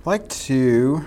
I'd like to.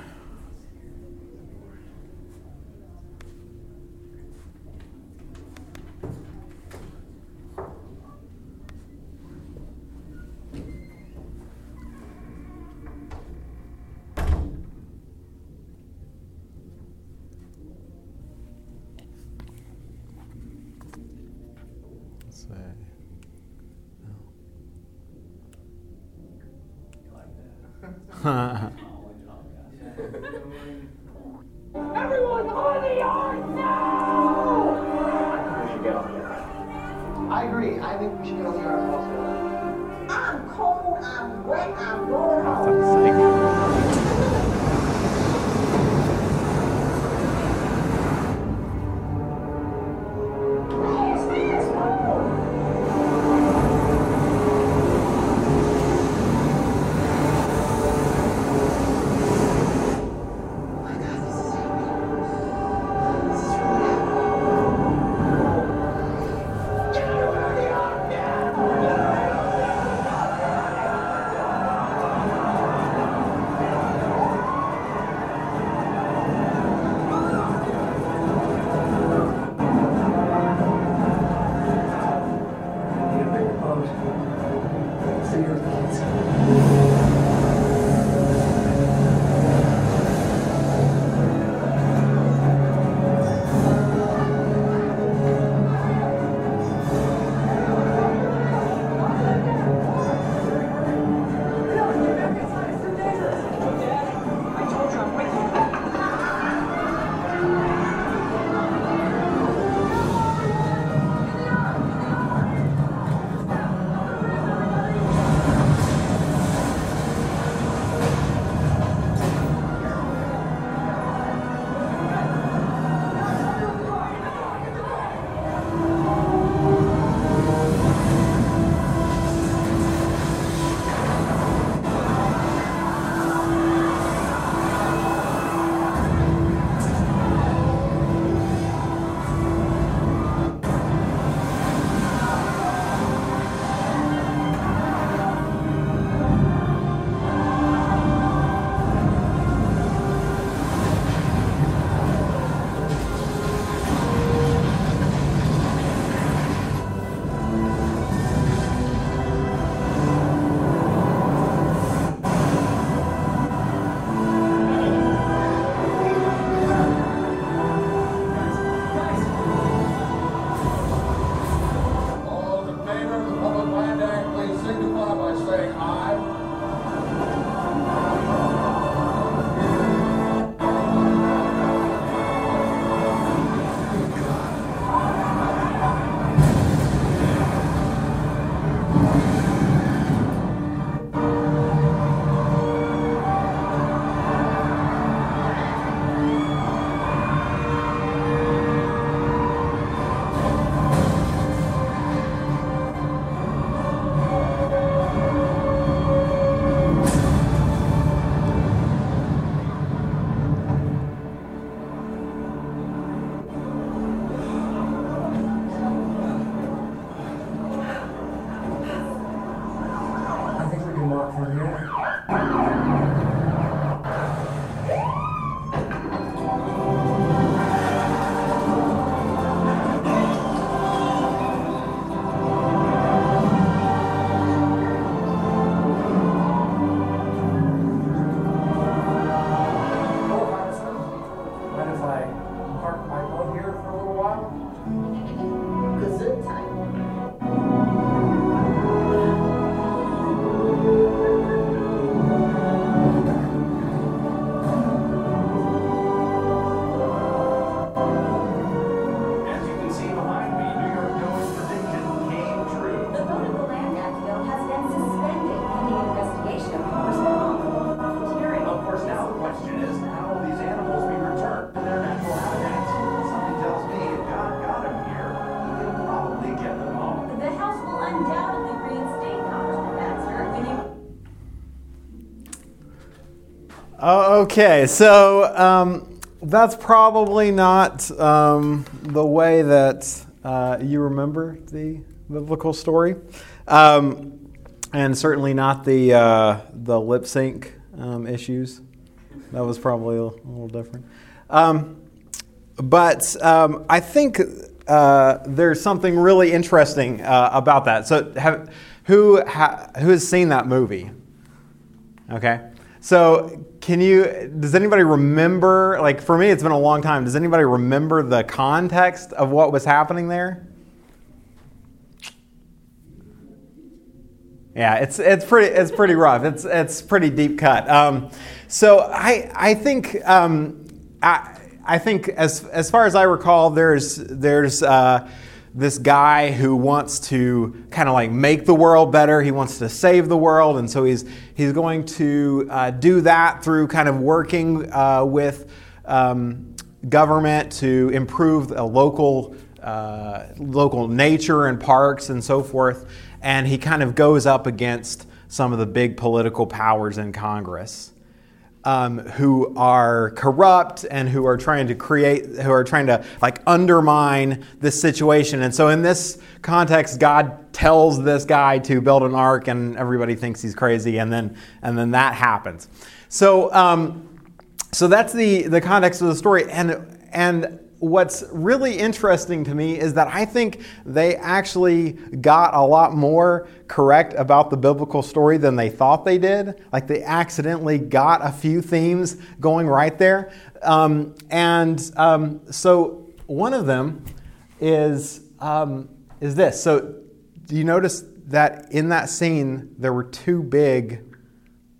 Okay, so um, that's probably not um, the way that uh, you remember the biblical story, um, and certainly not the uh, the lip sync um, issues. That was probably a, little different. Um, but um, I think uh, there's something really interesting uh, about that. So, have, who ha, who has seen that movie? Okay. So, can you? Does anybody remember? Like for me, it's been a long time. Does anybody remember the context of what was happening there? Yeah, it's it's pretty it's pretty rough. It's it's pretty deep cut. Um, so I I think um, I I think as as far as I recall, there's there's uh, this guy who wants to kind of like make the world better. He wants to save the world, and so he's he's going to uh, do that through kind of working uh, with um, government to improve a local uh, local nature and parks and so forth and he kind of goes up against some of the big political powers in Congress. Um, who are corrupt and who are trying to create, who are trying to like undermine this situation. And so, in this context, God tells this guy to build an ark, and everybody thinks he's crazy, and then and then that happens. So, um, so that's the the context of the story, and and what's really interesting to me is that I think they actually got a lot more correct about the biblical story than they thought they did. Like they accidentally got a few themes going right there. Um, and um, so one of them is, um, is this. So do you notice that in that scene there were two big,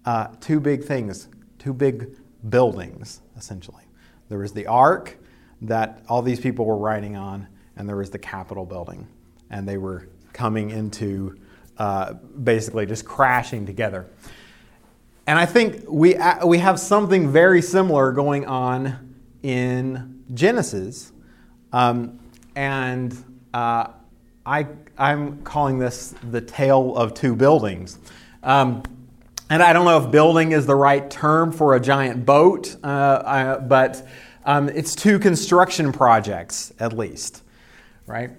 uh, two big things, two big buildings, essentially. There was the ark that all these people were riding on, and there was the Capitol building. And they were coming into uh, basically just crashing together. And I think we, we have something very similar going on in Genesis. Um, and uh, I, I'm calling this the tale of two buildings. Um, and I don't know if building is the right term for a giant boat, uh, I, but um, it's two construction projects, at least, right?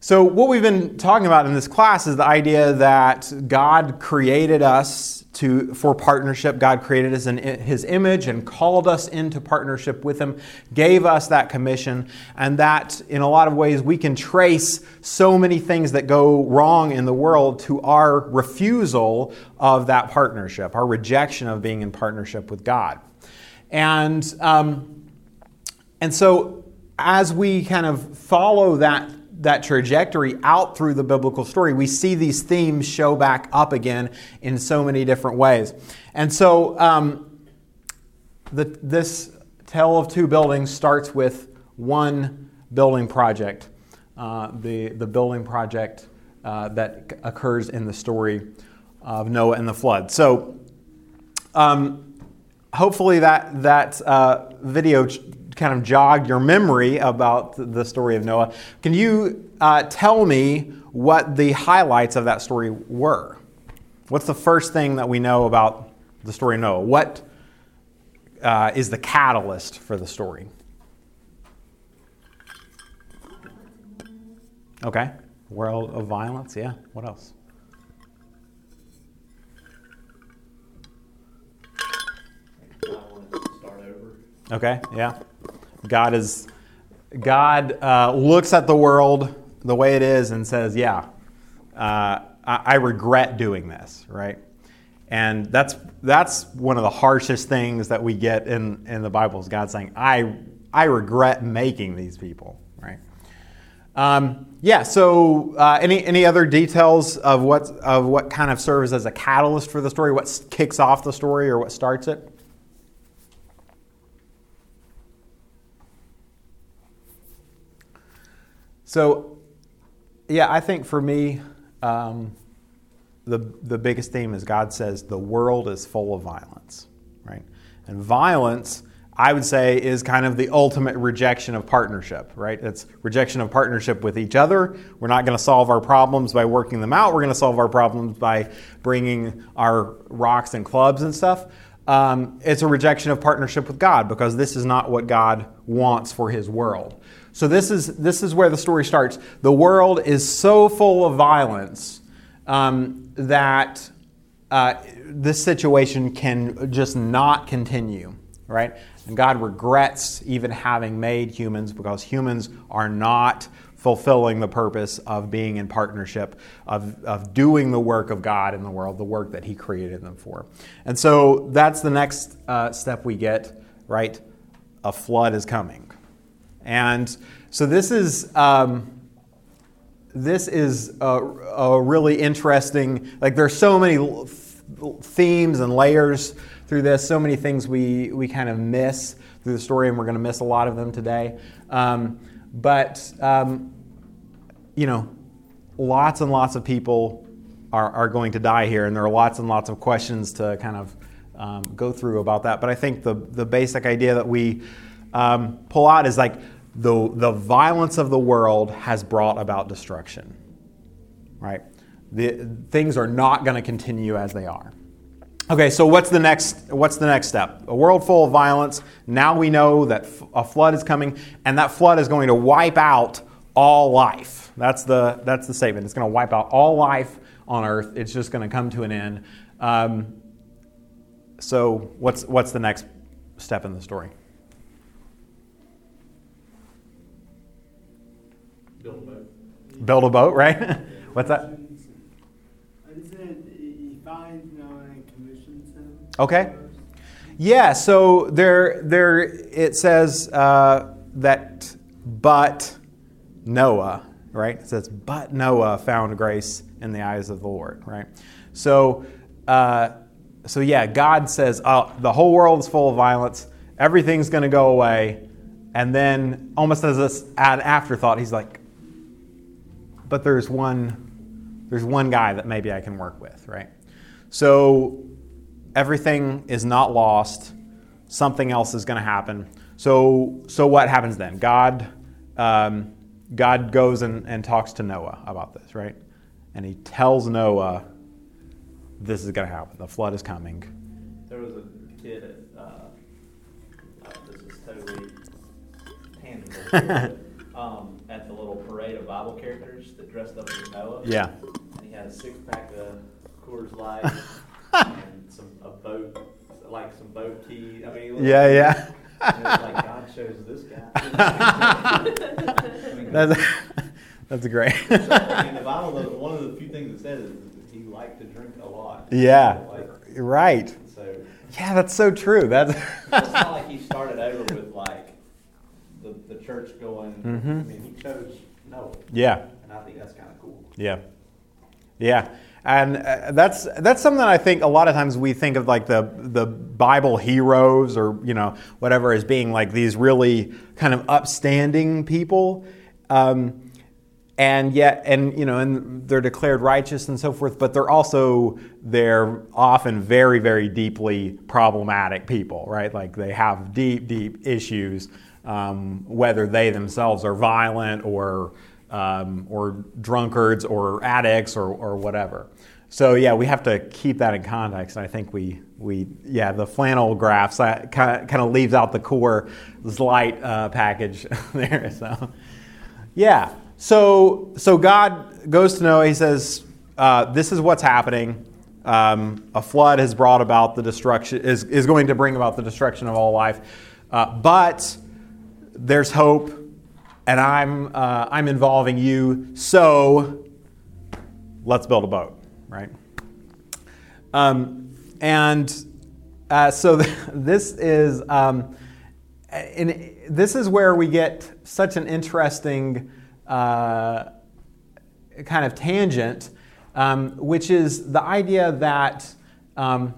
So, what we've been talking about in this class is the idea that God created us to, for partnership. God created us in His image and called us into partnership with Him, gave us that commission, and that in a lot of ways we can trace so many things that go wrong in the world to our refusal of that partnership, our rejection of being in partnership with God. And um, and so, as we kind of follow that, that trajectory out through the biblical story, we see these themes show back up again in so many different ways. And so, um, the, this tale of two buildings starts with one building project, uh, the, the building project uh, that occurs in the story of Noah and the flood. So, um, hopefully, that, that uh, video kind of jogged your memory about the story of Noah. Can you uh, tell me what the highlights of that story were? What's the first thing that we know about the story of Noah? What uh, is the catalyst for the story? Okay, world of violence, yeah. What else? Okay, yeah. God is God uh, looks at the world the way it is and says, "Yeah, uh, I, I regret doing this." Right, and that's that's one of the harshest things that we get in in the Bible is God saying, "I I regret making these people." Right. Um, yeah. So, uh, any any other details of what of what kind of serves as a catalyst for the story? What kicks off the story or what starts it? So, yeah, I think for me, um, the, the biggest theme is God says the world is full of violence, right? And violence, I would say, is kind of the ultimate rejection of partnership, right? It's rejection of partnership with each other. We're not going to solve our problems by working them out. We're going to solve our problems by bringing our rocks and clubs and stuff. Um, it's a rejection of partnership with God because this is not what God wants for His world. So this is this is where the story starts. The world is so full of violence um, that uh, this situation can just not continue, right? And God regrets even having made humans because humans are not fulfilling the purpose of being in partnership, of, of doing the work of God in the world, the work that He created them for. And so that's the next uh, step we get, right? A flood is coming. And so this is. Um, this is a, a, really interesting like there's so many themes and layers through this so many things we, we kind of miss through the story and we're going to miss a lot of them today um, but um, you know lots and lots of people are, are going to die here and there are lots and lots of questions to kind of um, go through about that but i think the, the basic idea that we um, pull out is like the, the violence of the world has brought about destruction. Right? The, things are not going to continue as they are. Okay, so what's the next what's the next step? A world full of violence. Now we know that a flood is coming and that flood is going to wipe out all life. That's the that's the statement. It's going to wipe out all life on earth. It's just going to come to an end. Um, so what's what's the next step in the story? Build a boat. Build a boat, right? What's that? Okay. Yeah, so there, there it says uh, that, but Noah, right? It says, but Noah found grace in the eyes of the Lord, right? So, uh, so yeah, God says, oh, the whole world is full of violence. Everything's going to go away. And then, almost as an afterthought, he's like, but there's one, there's one guy that maybe I can work with, right? So everything is not lost. Something else is going to happen. So, so what happens then? God, um, God goes and, and talks to Noah about this, right? And he tells Noah, this is going to happen. The flood is coming. There was a kid at, uh, uh, this is totally tangible, um, little parade of Bible characters that dressed up as Noah. Yeah. And he had a six pack of Coors Light and some a boat, like some boat keys. I mean, yeah, yeah. And it's like God shows this guy. that's, that's great. so, I mean, the Bible, one of the few things it says is he liked to drink a lot. Yeah. Like, right. So. Yeah, that's so true. That's. it's not like he started over with like the, the church going. Mm-hmm. I mean, he chose Noah. Yeah. And I think that's kind of cool. Yeah. Yeah. And uh, that's that's something that I think a lot of times we think of like the the Bible heroes or you know whatever as being like these really kind of upstanding people, um, and yet and you know and they're declared righteous and so forth, but they're also they're often very very deeply problematic people, right? Like they have deep deep issues, um, whether they themselves are violent or um, or drunkards or addicts or, or whatever. So yeah, we have to keep that in context. I think we, we yeah, the flannel graphs that kind of, leaves out the Coors Light uh, package there. So yeah, so so God goes to Noah. He says, uh, "This is what's happening. Um, a flood has brought about the destruction is is going to bring about the destruction of all life, uh, but there's hope." and I'm, uh, I'm involving you, so let's build a boat, right? Um, and uh, so this is, um, in, this is where we get such an interesting uh, kind of tangent, um, which is the idea that um,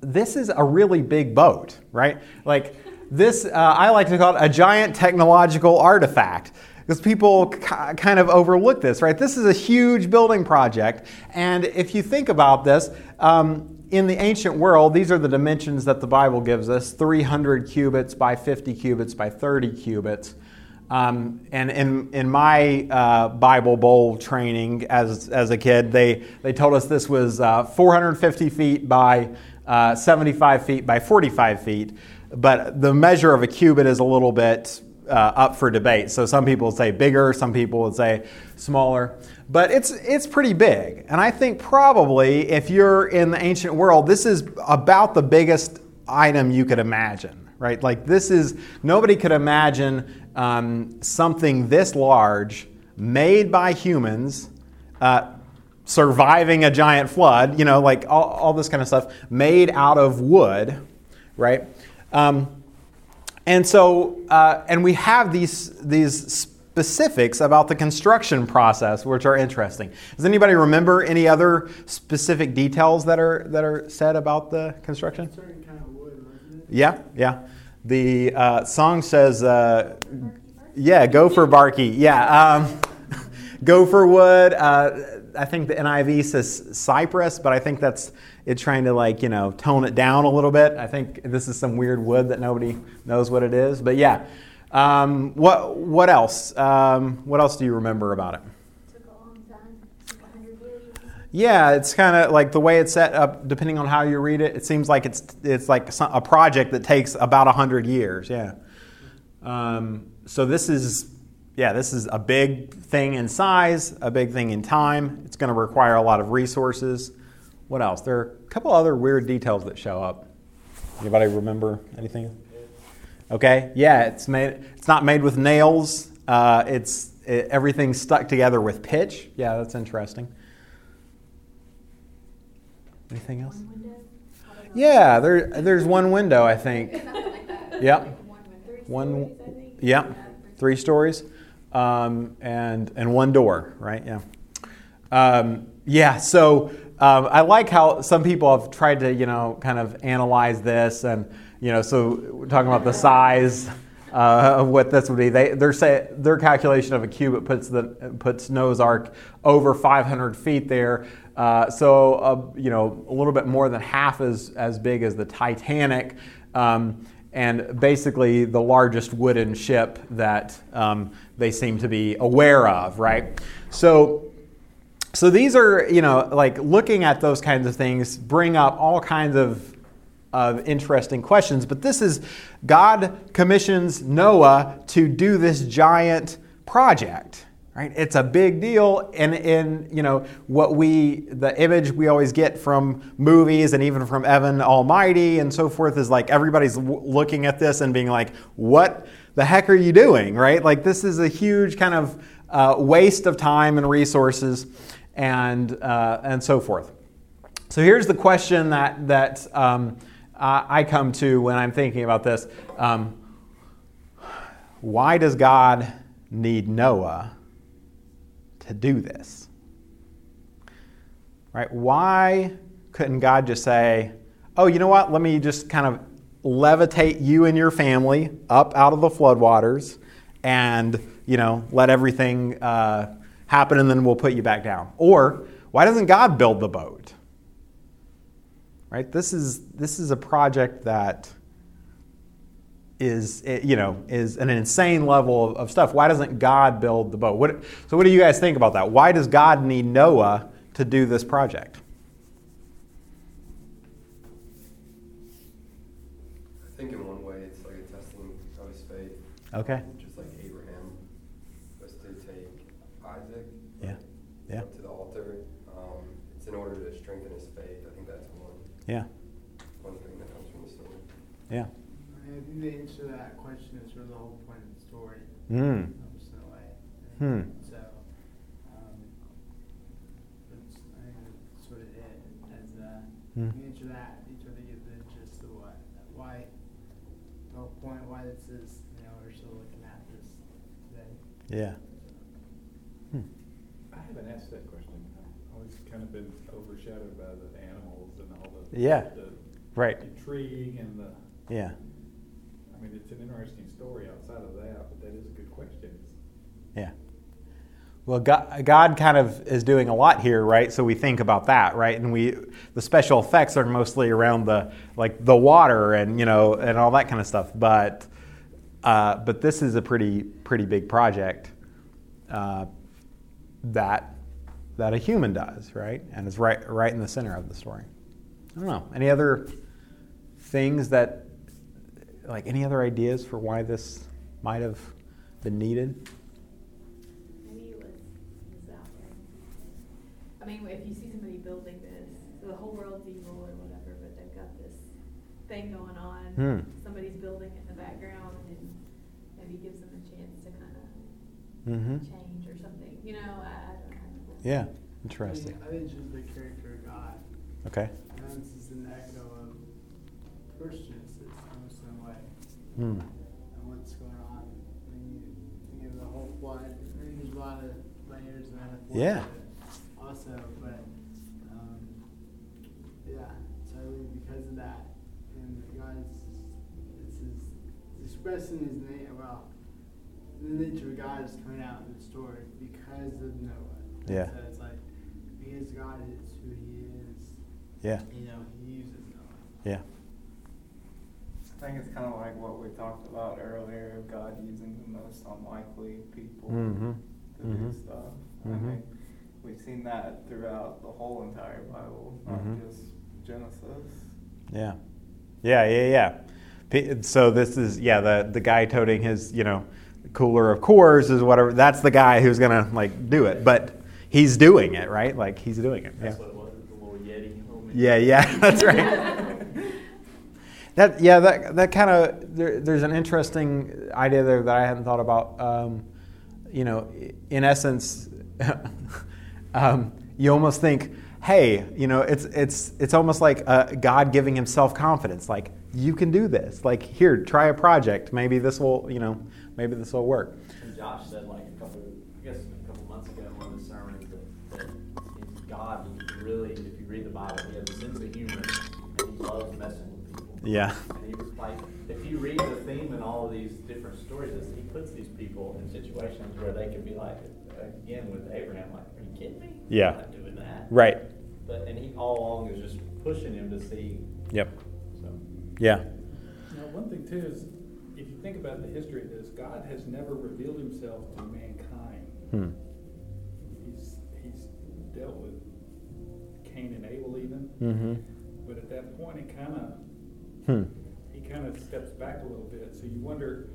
this is a really big boat, right? Like, this, uh, I like to call it a giant technological artifact because people kind of overlook this, right? This is a huge building project. And if you think about this, um, in the ancient world, these are the dimensions that the Bible gives us 300 cubits by 50 cubits by 30 cubits. Um, and in, in my uh, Bible Bowl training as, as a kid, they, they told us this was uh, 450 feet by uh, 75 feet by 45 feet but the measure of a cubit is a little bit uh, up for debate. So some people would say bigger, some people would say smaller, but it's it's pretty big. And I think probably if you're in the ancient world, this is about the biggest item you could imagine, right? Like this is nobody could imagine um, something this large made by humans. Uh, surviving a giant flood, you know, like all, all this kind of stuff, made out of wood, right? Um, and so, uh, and we have these, these specifics about the construction process, which are interesting. Does anybody remember any other specific details that are, that are said about the construction? Certain kind of wood, wasn't it? Yeah, yeah. The uh, song says, uh, yeah, gopher barky. Yeah, um, gopher wood. I think the NIV says cypress, but I think that's it's trying to like you know tone it down a little bit. I think this is some weird wood that nobody knows what it is. But yeah, um, what what else? Um, what else do you remember about it? Took a long time, took 100 years. Yeah, it's kind of like the way it's set up. Depending on how you read it, it seems like it's it's like a project that takes about hundred years. Yeah. Um, so this is yeah, this is a big thing in size, a big thing in time. It's going to require a lot of resources. What else? There are a couple other weird details that show up. Anybody remember anything? Okay, yeah, it's made. It's not made with nails. Uh, it's it, everything's stuck together with pitch. Yeah, that's interesting. Anything else? One window. I don't know. Yeah, there, there's one window, I think. Like. Yep. Like one window. Three One, stories, I think. yep, three stories, um, and and one door, right? Yeah, um, yeah. So um, I like how some people have tried to, you know, kind of analyze this, and you know, so we're talking about the size uh, of what this would be. They their say their calculation of a cubit puts the puts Noah's Ark over 500 feet there. Uh, so uh, you know, a little bit more than half as as big as the Titanic. Um, and basically the largest wooden ship that um, they seem to be aware of, right? So, so these are, you know, like looking at those kinds of things bring up all kinds of, of interesting questions. But this is God commissions Noah to do this giant project. Right? It's a big deal, and in you know what we the image we always get from movies and even from Evan Almighty and so forth is like everybody's w- looking at this and being like, "What the heck are you doing?" Right? Like this is a huge kind of uh, waste of time and resources, and uh, and so forth. So here's the question that that um, I come to when I'm thinking about this: um, Why does God need Noah? To do this? Right? Why couldn't God just say, oh, you know what? Let me just kind of levitate you and your family up out of the floodwaters and, you know, let everything uh, happen and then we'll put you back down? Or why doesn't God build the boat? Right? This is, this is a project that is you know is an insane level of, of, stuff. Why doesn't God build the boat? What, so what do you guys think about that? Why does God need Noah to do this project? I think in one way it's like a testing of his faith. Okay. Just like Abraham was to take Isaac Yeah. Yeah. to the altar. Um, it's in order to strengthen his faith. I think that's one Yeah. one thing that comes from the story. Yeah. I the answer to that question is sort of the whole point of the story. Mm. Almost in a way. Hmm. So, um, that's, I think that's sort of it. As uh, Hmm. you answer that, you sort of get the gist of what, why, the whole point, why this is, you know, we're still looking at this today. Yeah. I haven't asked that question. I've always kind of been overshadowed by the animals and all the Yeah. the Right. intrigue and the. Yeah. I mean, it's an interesting story outside of that, but that is a good question. Yeah. Well, God, kind of is doing a lot here, right? So we think about that, right? And we, the special effects are mostly around the like the water and you know and all that kind of stuff. But uh, but this is a pretty pretty big project uh, that that a human does, right? And is right right in the center of the story. I don't know. Any other things that like any other ideas for why this might have been needed. Maybe it was, it was out there. I mean, if you see somebody building this, so the whole world's evil or whatever, but they've got this thing going on. Hmm. Somebody's building it in the background and maybe gives them a chance to kind of Mm-hmm. change or something. You know, I, I don't know. Yeah, I interesting. think, I think it's just the character of God. Okay. And this is an echo of Christians Genesis almost in a way. Hmm. And what's going on when you think of the whole flood. I think there's a lot of layers and metaphors. Yeah. to it Also, but um, yeah, so I believe because of that, and God's this is expressing His name. Well, the nature of God is coming out in the story because of Noah. Yeah. So it's like because God is who He is. Yeah. You know, He uses Noah. Yeah. I think it's kind of like what we talked about earlier, of God using the most unlikely people Mm-hmm. to Mhm. do stuff. I Mhm. think we've seen that throughout the whole entire Bible, not Mhm. just Genesis. Yeah. Yeah, yeah, yeah. So this is yeah the the guy toting his you know cooler of Coors is whatever. That's the guy who's gonna like do it, but he's doing it right. Like he's doing it. Yeah. What it was, the little Yeti moment. Yeah, yeah, that's right. that yeah, that that kind of there, there's an interesting idea there that I hadn't thought about. Um, you know, in essence, um, you almost think, hey, you know, it's it's it's almost like uh, God giving himself confidence, like you can do this. Like here, try a project. Maybe this will, you know, maybe this will work. And Josh said like a couple, I guess a couple months ago in one of the sermons that, that God really, if you read the Bible, he has a sense of humor and he loves messing with people. Yeah. And he was like, if you read the theme in all of these different stories, is he puts these people in situations where they could be like, again with Abraham, like, are you kidding me? Yeah. I'm not doing that. Right. But and he all along is just pushing him to see. Yep. Yeah. Now, one thing too is, if you think about the history of this, God has never revealed himself to mankind. Hmm. He's, he's dealt with Cain and Abel even. Mm-hmm. But at that point, it kind of, Hmm. he kind of steps back a little bit. So you wonder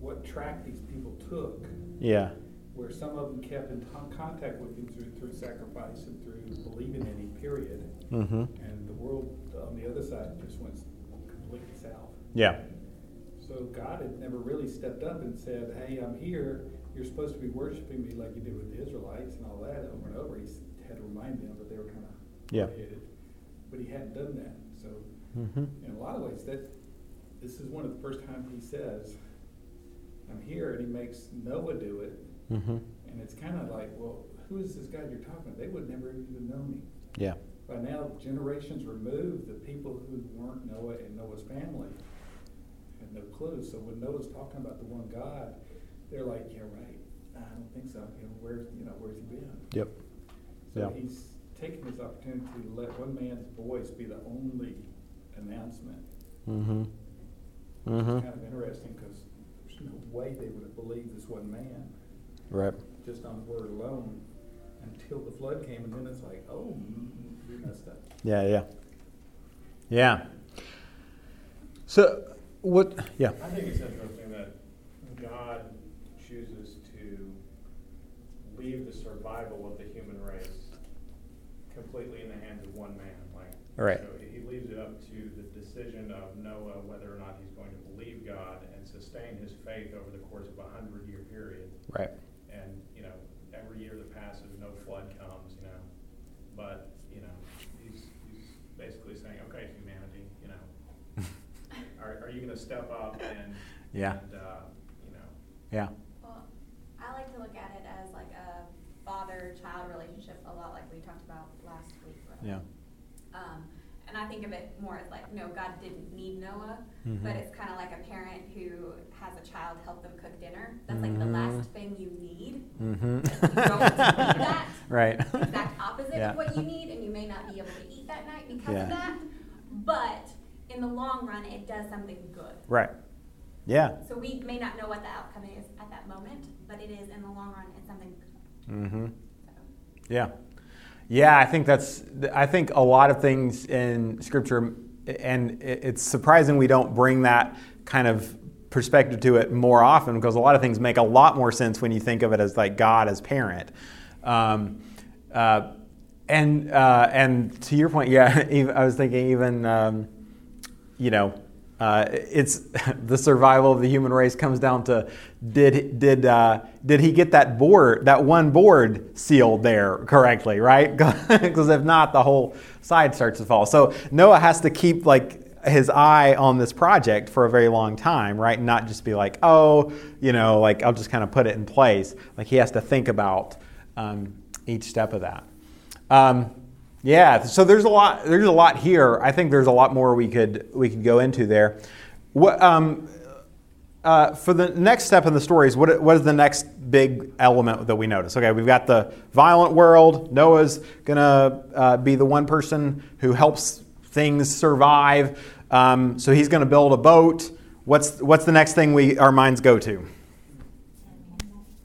what track these people took, Yeah. where some of them kept in ton- contact with him through, through sacrifice and through believing in him, period. Mm-hmm. And the world on the other side just went. Yeah. So God had never really stepped up and said, "Hey, I'm here. You're supposed to be worshiping me like you did with the Israelites and all that." Over and over, he had to remind them, that they were kind of Yeah. hard-headed. But he hadn't done that. So, Mm-hmm. in a lot of ways, that this is one of the first times he says, "I'm here," and he makes Noah do it. Mm-hmm. And it's kind of like, well, who is this God you're talking about? They would never even know me." Yeah. By now, generations removed, the people who weren't Noah and Noah's family had no clue. So when Noah's talking about the one God, they're like, "Yeah, right. I don't think so. You know, where's you know where's he been?" Yep. So Yeah. he's taking this opportunity to let one man's voice be the only announcement. Mm-hmm. Mm-hmm. kind of interesting because there's no way they would have believed this one man Right. just on word alone until the flood came, and then it's like, "Oh, mm, we messed up." Yeah. Yeah. Yeah. So what? Yeah. I think it's interesting that God chooses to leave the survival of the human race completely in the hands of one man. Like, Right. so he leaves it up to the decision of Noah whether or not he's going to believe God and sustain his faith over the course of a hundred year period. Right. And, you know, every year that passes, no flood comes, you know. But, you know, he's, he's basically saying, okay, humanity, you know, are, are you gonna step up and, Yeah. and, uh, you know, Yeah. Well, I like to look at it as like a father-child relationship, a lot like we talked about last week. Yeah. Um, and I think of it more as like, no, God didn't need Noah, Mhm. but it's kind of like a parent who has a child help them cook dinner. That's like the last thing you need. Mm-hmm. You don't need that. Right. It's the exact opposite Yeah. of what you need, and you may not be able to eat that night because Yeah. of that. But in the long run, it does something good. Right. Yeah. So we may not know what the outcome is at that moment, but it is in the long run, it's something good. Mm-hmm. Yeah. Yeah, I think that's. I think a lot of things in Scripture, and it's surprising we don't bring that kind of perspective to it more often because a lot of things make a lot more sense when you think of it as like God as parent. Um, uh, and uh, and to your point, yeah, I was thinking even um, you know uh, it's the survival of the human race comes down to did did uh, did he get that board that one board sealed there correctly right? Because if not the whole side starts to fall. So Noah has to keep like his eye on this project for a very long time right? And not just be like oh you know like I'll just kind of put it in place. Like he has to think about um, each step of that. Um, yeah, so there's a lot. There's a lot here. I think there's a lot more we could we could go into there. What um, uh, for the next step in the story is what what is the next big element that we notice? Okay, we've got the violent world. Noah's gonna uh, be the one person who helps things survive. Um, so he's gonna build a boat. What's what's the next thing we our minds go to?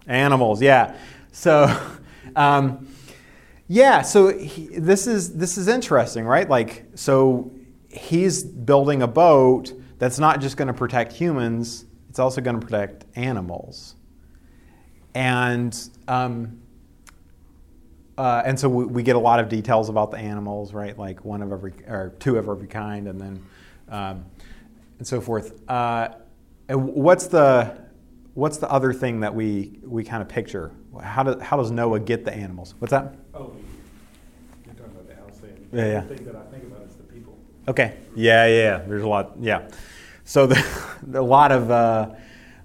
Animals. Yeah. So. Um, yeah, so he, this is this is interesting, right? Like, so he's building a boat that's not just going to protect humans; it's also going to protect animals. And um, uh, and so we, we, get a lot of details about the animals, right? Like one of every or two of every kind, and then um, and so forth. Uh, and what's the what's the other thing that we we kind of picture? How does how does Noah get the animals? What's that? Oh, you're talking about the Alcine. Yeah, yeah. The thing that I think about is the people. Okay. Yeah, yeah. There's a lot. Yeah. So the, a lot of uh,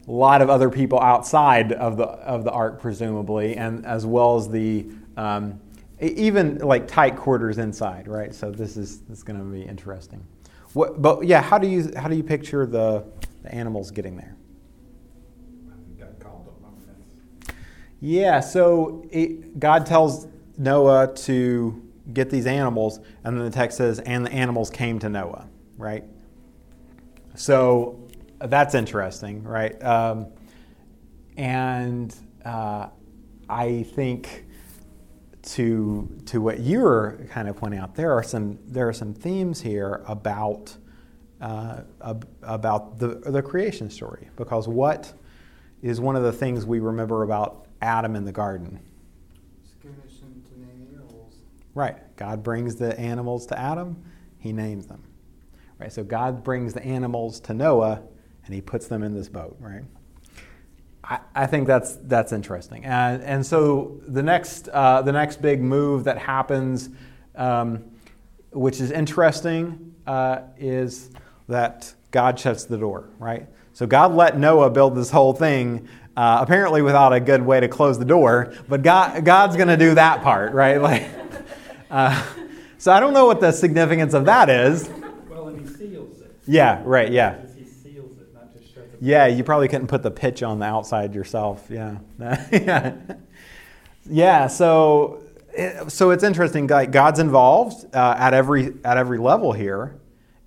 a lot of other people outside of the of the ark, presumably, and as well as the um, even like tight quarters inside, right? So this is this is going to be interesting. What, but yeah, how do you how do you picture the, the animals getting there? God called them. I mean, that's, Yeah, so it, God tells Noah to get these animals, and then the text says, and the animals came to Noah, right? So that's interesting, right? Um, and uh, I think to to what you were kind of pointing out, there are some there are some themes here about uh, ab- about the the creation story because what is one of the things we remember about Adam in the garden. Right. God brings the animals to Adam, he names them. Right. So God brings the animals to Noah and he puts them in this boat, right? I, I think that's that's interesting. And and so the next uh, the next big move that happens, um, which is interesting, uh, is that God shuts the door, right? So God let Noah build this whole thing, uh, apparently without a good way to close the door. But God, God's going to do that part, right? Like, uh, so I don't know what the significance of that is. well, and he seals it. Yeah, right. Yeah, He seals it, not just shuts it. yeah. You probably couldn't put the pitch on the outside yourself. Yeah, yeah. Yeah. So, so it's interesting. Like God's involved uh, at every at every level here,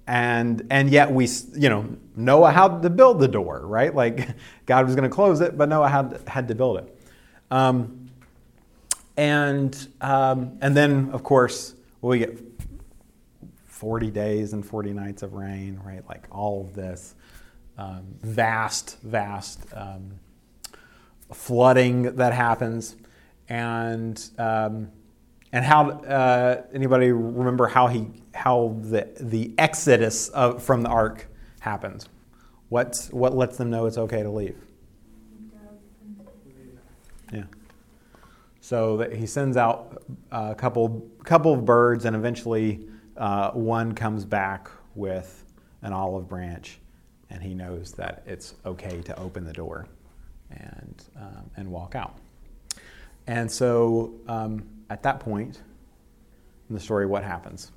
and and yet we you know Noah had to build the door, right? Like God was going to close it, but Noah had had to build it. Um, and um, and then of course we get 40 days and 40 nights of rain, right? Like all of this um, vast, vast um, flooding that happens, and um, and how uh, anybody remember how he how the the exodus of, from the ark happens? What what lets them know it's okay to leave? Yeah. So that he sends out a couple couple of birds, and eventually uh, one comes back with an olive branch, and he knows that it's okay to open the door and um, and walk out. And so um, at that point in the story, what happens?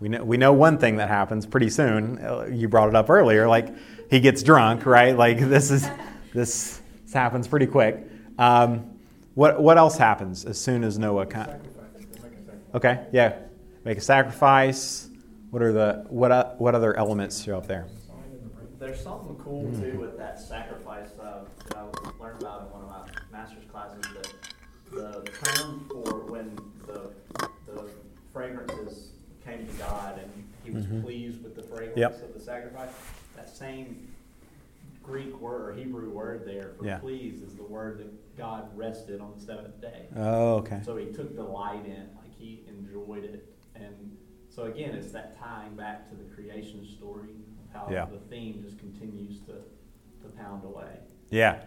We know, we know one thing that happens pretty soon. Uh, You brought it up earlier, like he gets drunk, right? Like this is this, happens pretty quick. Um, what what else happens as soon as Noah? Con- okay, yeah, make a sacrifice. What are the what o- what other elements show up there? There's something cool too with that sacrifice uh, that I learned about in one of my master's classes. That the term for when the the fragrances came to God and He was Mhm. pleased with the fragrance Yep. of the sacrifice. That same Greek word or Hebrew word there for Yeah. please is the word that God rested on the seventh day. Oh, okay. So he took delight in like he enjoyed it. And so again, it's that tying back to the creation story of how Yeah. the theme just continues to, to pound away. Yeah.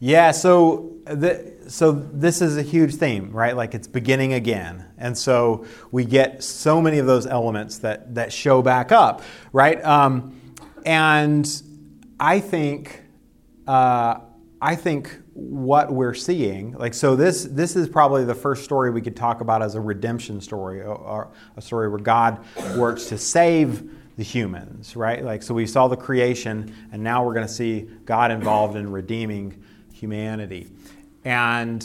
Yeah, so the, so this is a huge theme, right? Like it's beginning again. And so we get so many of those elements that, that show back up, right? Um, and I think, uh, I think what we're seeing, like, so this, this is probably the first story we could talk about as a redemption story, or, a story where God works to save the humans, right? Like, so we saw the creation, and now we're going to see God involved in redeeming humanity. And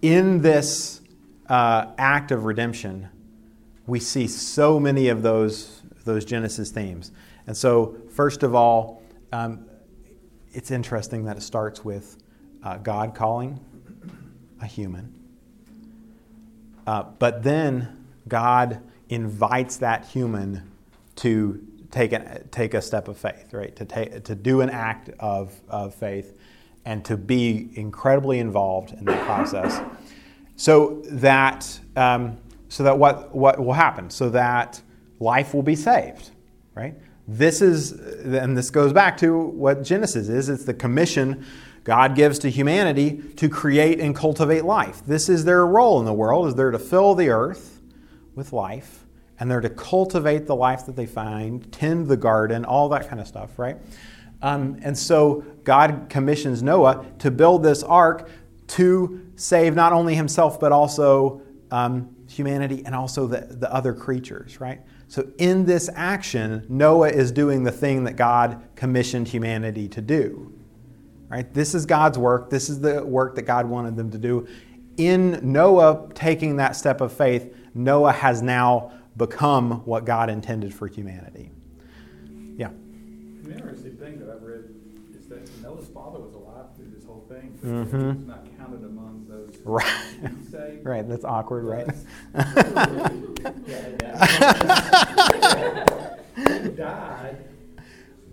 in this uh, act of redemption, we see so many of those, those Genesis themes. And so, first of all, um, it's interesting that it starts with uh, God calling a human. Uh, but then God invites that human to take, an, take a step of faith, right? To, take, to do an act of, of faith and to be incredibly involved in the process. So that, um, so that what, what will happen? So that life will be saved, right? This is, and this goes back to what Genesis is it's the commission God gives to humanity to create and cultivate life. This is their role in the world, is they're to fill the earth with life, and they're to cultivate the life that they find, tend the garden, all that kind of stuff, right? Um, and so God commissions Noah to build this ark to save not only himself, but also um, humanity and also the, the other creatures, right? So in this action, Noah is doing the thing that God commissioned humanity to do. Right? This is God's work. This is the work that God wanted them to do. In Noah taking that step of faith, Noah has now become what God intended for humanity. Yeah. Interesting thing that I've read is that Noah's father was alive through this whole thing. but Mhm. He's not counted among those. Right. say. Right, that's awkward, right? He died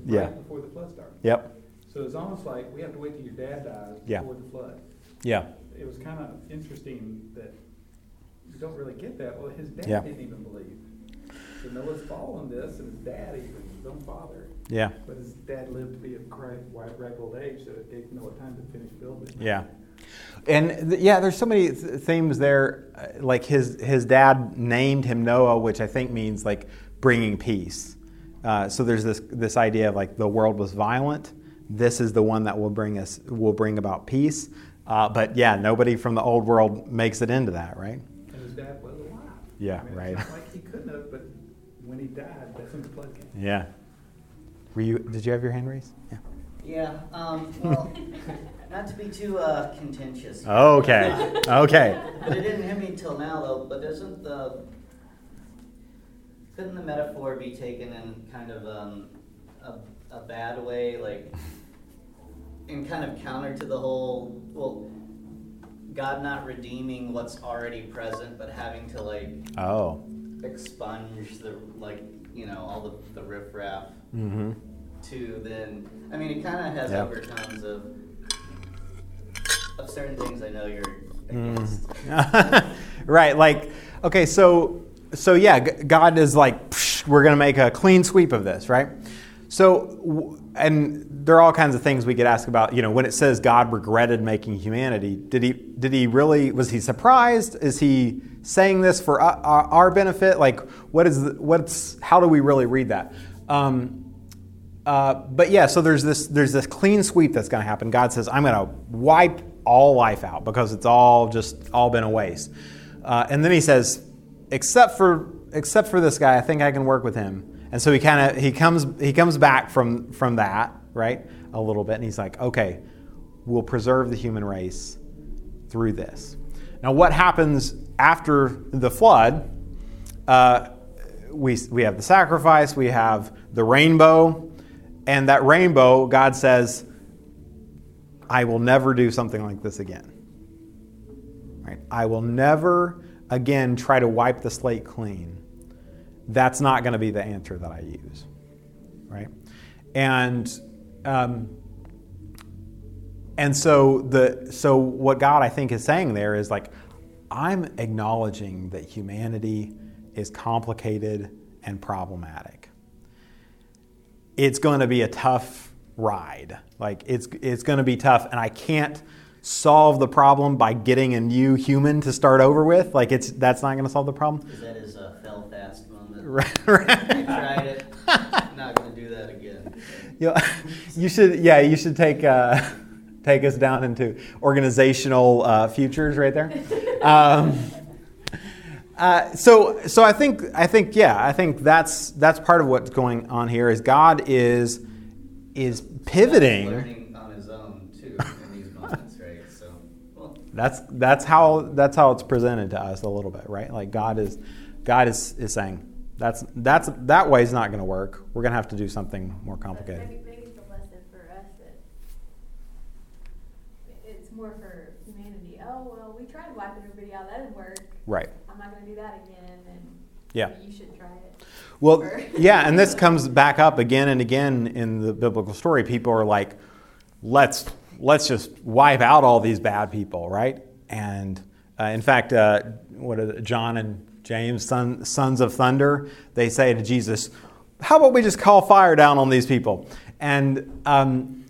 Yeah. before the flood started. Yep. So it's almost like we have to wait till your dad dies Yeah. before the flood. Yeah. It was kind of interesting that you don't really get that. Well, his dad Yeah. didn't even believe. So Noah's following this, and his dad, even his own father. Yeah. But his dad lived to be of great, ripe old age, so it gave Noah time to finish building. Yeah. And th- yeah, there's so many th- themes there. uh, Like his his dad named him Noah, which I think means like bringing peace. Uh, so there's this this idea of like the world was violent. This is the one that will bring us will bring about peace. Uh, but yeah, nobody from the old world makes it into that, right? And his dad was alive. Yeah, I mean, right. It's not like he couldn't have, but when he died, that's when the flood came. Yeah. Were you? Did you have your hand raised? Yeah. Yeah, um, well, not to be too uh, contentious. here. Okay, okay. But it didn't hit me till now, though. But doesn't the couldn't the metaphor be taken in kind of um, a, a bad way, like, in kind of counter to the whole well, God not redeeming what's already present, but having to like Oh. Expunge the like you know all the the riffraff Mm-hmm. to then I mean it kind of has Yeah. overtones of of certain things I know you're Mm. against. right. Like, okay, so so yeah, God is like, "Psh, we're going to make a clean sweep of this, right? So, and there are all kinds of things we could ask about. You know, when it says God regretted making humanity, did he did he really was he surprised? Is he saying this for our benefit? Like, what is the, what's how do we really read that? Um, uh, but yeah, so there's this there's this clean sweep that's going to happen. God says, "I'm going to wipe all life out because it's all just all been a waste." Uh, and then He says, "Except for except for this guy, I think I can work with him." And so he kind of he comes he comes back from from that right a little bit, and he's like, "Okay, we'll preserve the human race through this." Now, what happens after the flood? Uh, we, we have the sacrifice, we have the rainbow, and that rainbow, God says, I will never do something like this again. Right? I will never again try to wipe the slate clean. That's not going to be the answer that I use. Right? And um, and so the so what God I think is saying there is like I'm acknowledging that humanity is complicated and problematic. It's going to be a tough ride. Like it's it's going to be tough and I can't solve the problem by getting a new human to start over with. Like it's that's not going to solve the problem. Is a Right, right. I tried it. Not going to do that again. You, you should, yeah, you should take uh, take us down into organizational uh, futures right there. Um, uh, so, so I think, I think, yeah, I think that's that's part of what's going on here. Is God is is pivoting. Learning on his own too in these moments, right? So, well, That's that's how that's how it's presented to us a little bit, right? Like God is God is, is saying that's that's that way is not going to work. We're going to have to do something more complicated. Maybe, maybe it's a lesson for us that it's more for humanity. Oh, well, we tried wiping everybody out, that didn't work. Right. I'm not gonna do that again, and Yeah. you should try it. Well, yeah, and this comes back up again and again in the biblical story. People are like, let's let's just wipe out all these bad people, right? And uh, in fact, uh, what John and James, son, sons of thunder, they say to Jesus, "How about we just call fire down on these people?" And um,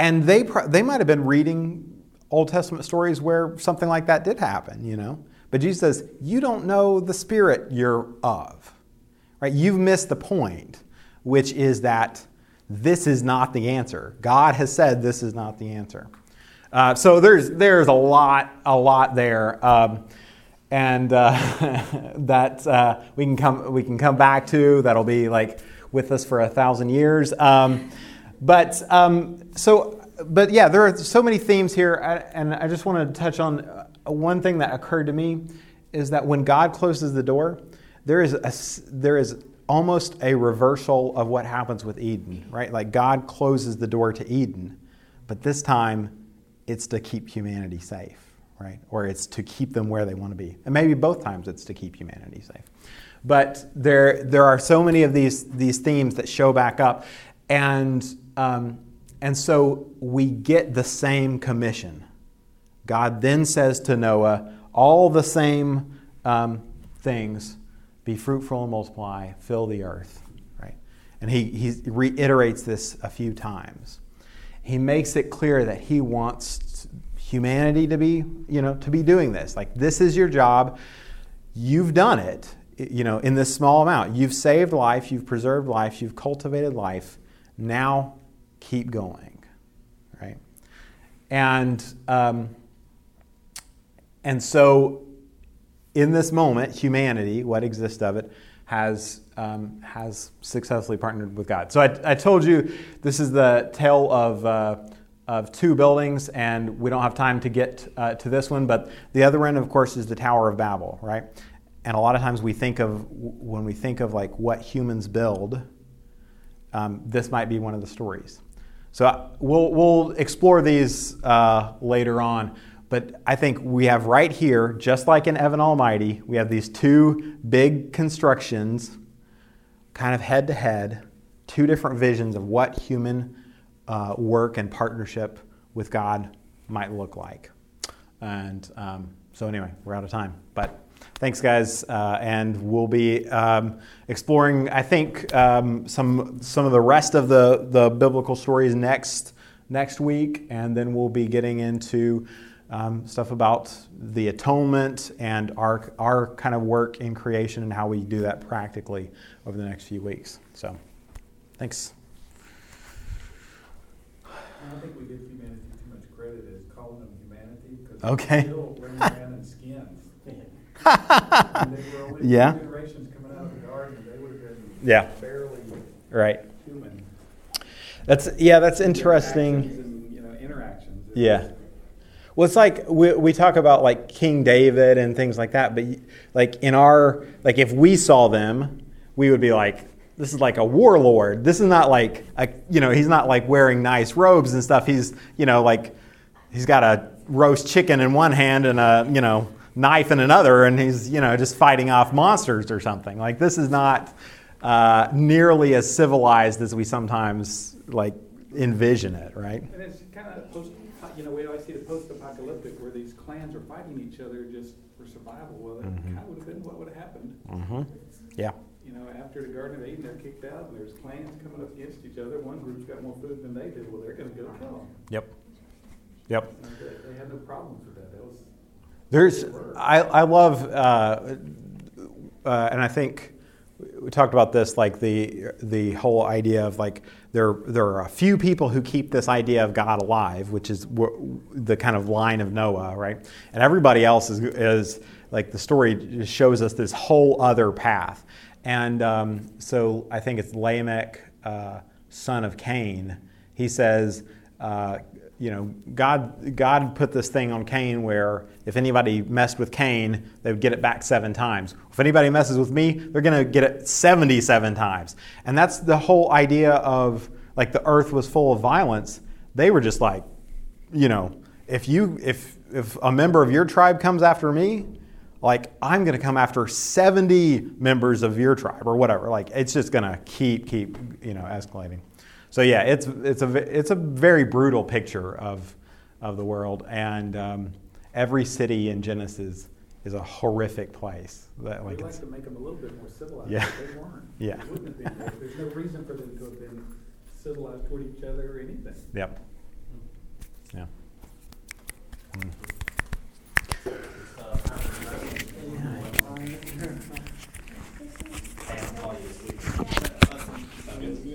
and they they might have been reading Old Testament stories where something like that did happen, you know. But Jesus says, "You don't know the spirit you're of." Right? You've missed the point, which is that this is not the answer. God has said this is not the answer. Uh, so there's there's a lot a lot there, um, and uh, that uh, we can come we can come back to. That'll be like with us for a thousand years. Um, but um, so but yeah, there are so many themes here, and I just want to touch on uh, one thing that occurred to me is that when God closes the door, there is a there is almost a reversal of what happens with Eden, right? Like God closes the door to Eden, but this time it's to keep humanity safe, right? Or it's to keep them where they want to be. And maybe both times it's to keep humanity safe. But there, there are so many of these, these themes that show back up. And, um, and so we get the same commission. God then says to Noah all the same um, things be fruitful and multiply, fill the earth, right? And he, he reiterates this a few times. He makes it clear that he wants humanity to be, you know, to be doing this. Like this is your job. You've done it, you know, in this small amount. You've saved life, you've preserved life, you've cultivated life. Now keep going, right? And um, and so, in this moment, humanity, what exists of it, has um, has successfully partnered with God. So I, I told you this is the tale of. Uh, of two buildings, and we don't have time to get uh, to this one, but the other end, of course, is the Tower of Babel, right? And a lot of times we think of, when we think of like what humans build, um, this might be one of the stories. So uh, we'll, we'll explore these uh, later on. But I think we have right here, just like in Evan Almighty, we have these two big constructions, kind of head to head, two different visions of what human uh, work and partnership with God might look like. And um, so, anyway, we're out of time. But thanks, guys. Uh, and we'll be um, exploring, I think, um, some, some of the rest of the, the biblical stories next, next week. And then we'll be getting into um, stuff about the atonement and our, our kind of work in creation and how we do that practically over the next few weeks. So, thanks. I think we give humanity too much credit as calling them humanity because Okay. they're still running around in skins. And they were only Yeah. generations coming out of the garden, they would have been Yeah. barely Right. human. That's yeah, that's interesting. and, you know, Yeah. Well, it's like we, we talk about like King David and things like that, but like in our like if we saw them, we would be like, this is like a warlord. This is not like a you know he's not like wearing nice robes and stuff. He's you know like he's got a roast chicken in one hand and a you know knife in another, and he's you know just fighting off monsters or something. Like this is not uh, nearly as civilized as we sometimes like envision it, right? And it's kind of post, you know, we always see the post-apocalyptic where these clans are fighting each other just for survival. Well, that Mhm. kind of would have been what would have happened. hmm Yeah. After the Garden of Eden, they're kicked out, and there's clans coming up against each other. One group's got more food than they do. Well, they're going to go kill them. Yep. Yep. They, they had no problems with that. That was There's, I, I love, uh, uh, and I think we talked about this, like the the whole idea of like there there are a few people who keep this idea of God alive, which is w- the kind of line of Noah, right? And everybody else is is like the story just shows us this whole other path, and um, so I think it's Lamech, uh, son of Cain. He says. Uh, you know, God, God put this thing on Cain where if anybody messed with Cain, they would get it back seven times. If anybody messes with me, they're going to get it 77 times. And that's the whole idea of like the earth was full of violence. They were just like, you know, if you if if a member of your tribe comes after me, like I'm going to come after 70 members of your tribe or whatever. Like it's just going to keep keep, you know, escalating. So yeah, it's it's a it's a very brutal picture of of the world, and um, every city in Genesis is a horrific place. That, like We'd like to make them a little bit more civilized, Yeah. they weren't. Yeah. They wouldn't have been. There's no reason for them to have been civilized toward each other or anything. yep. Yeah. Mm. Yeah.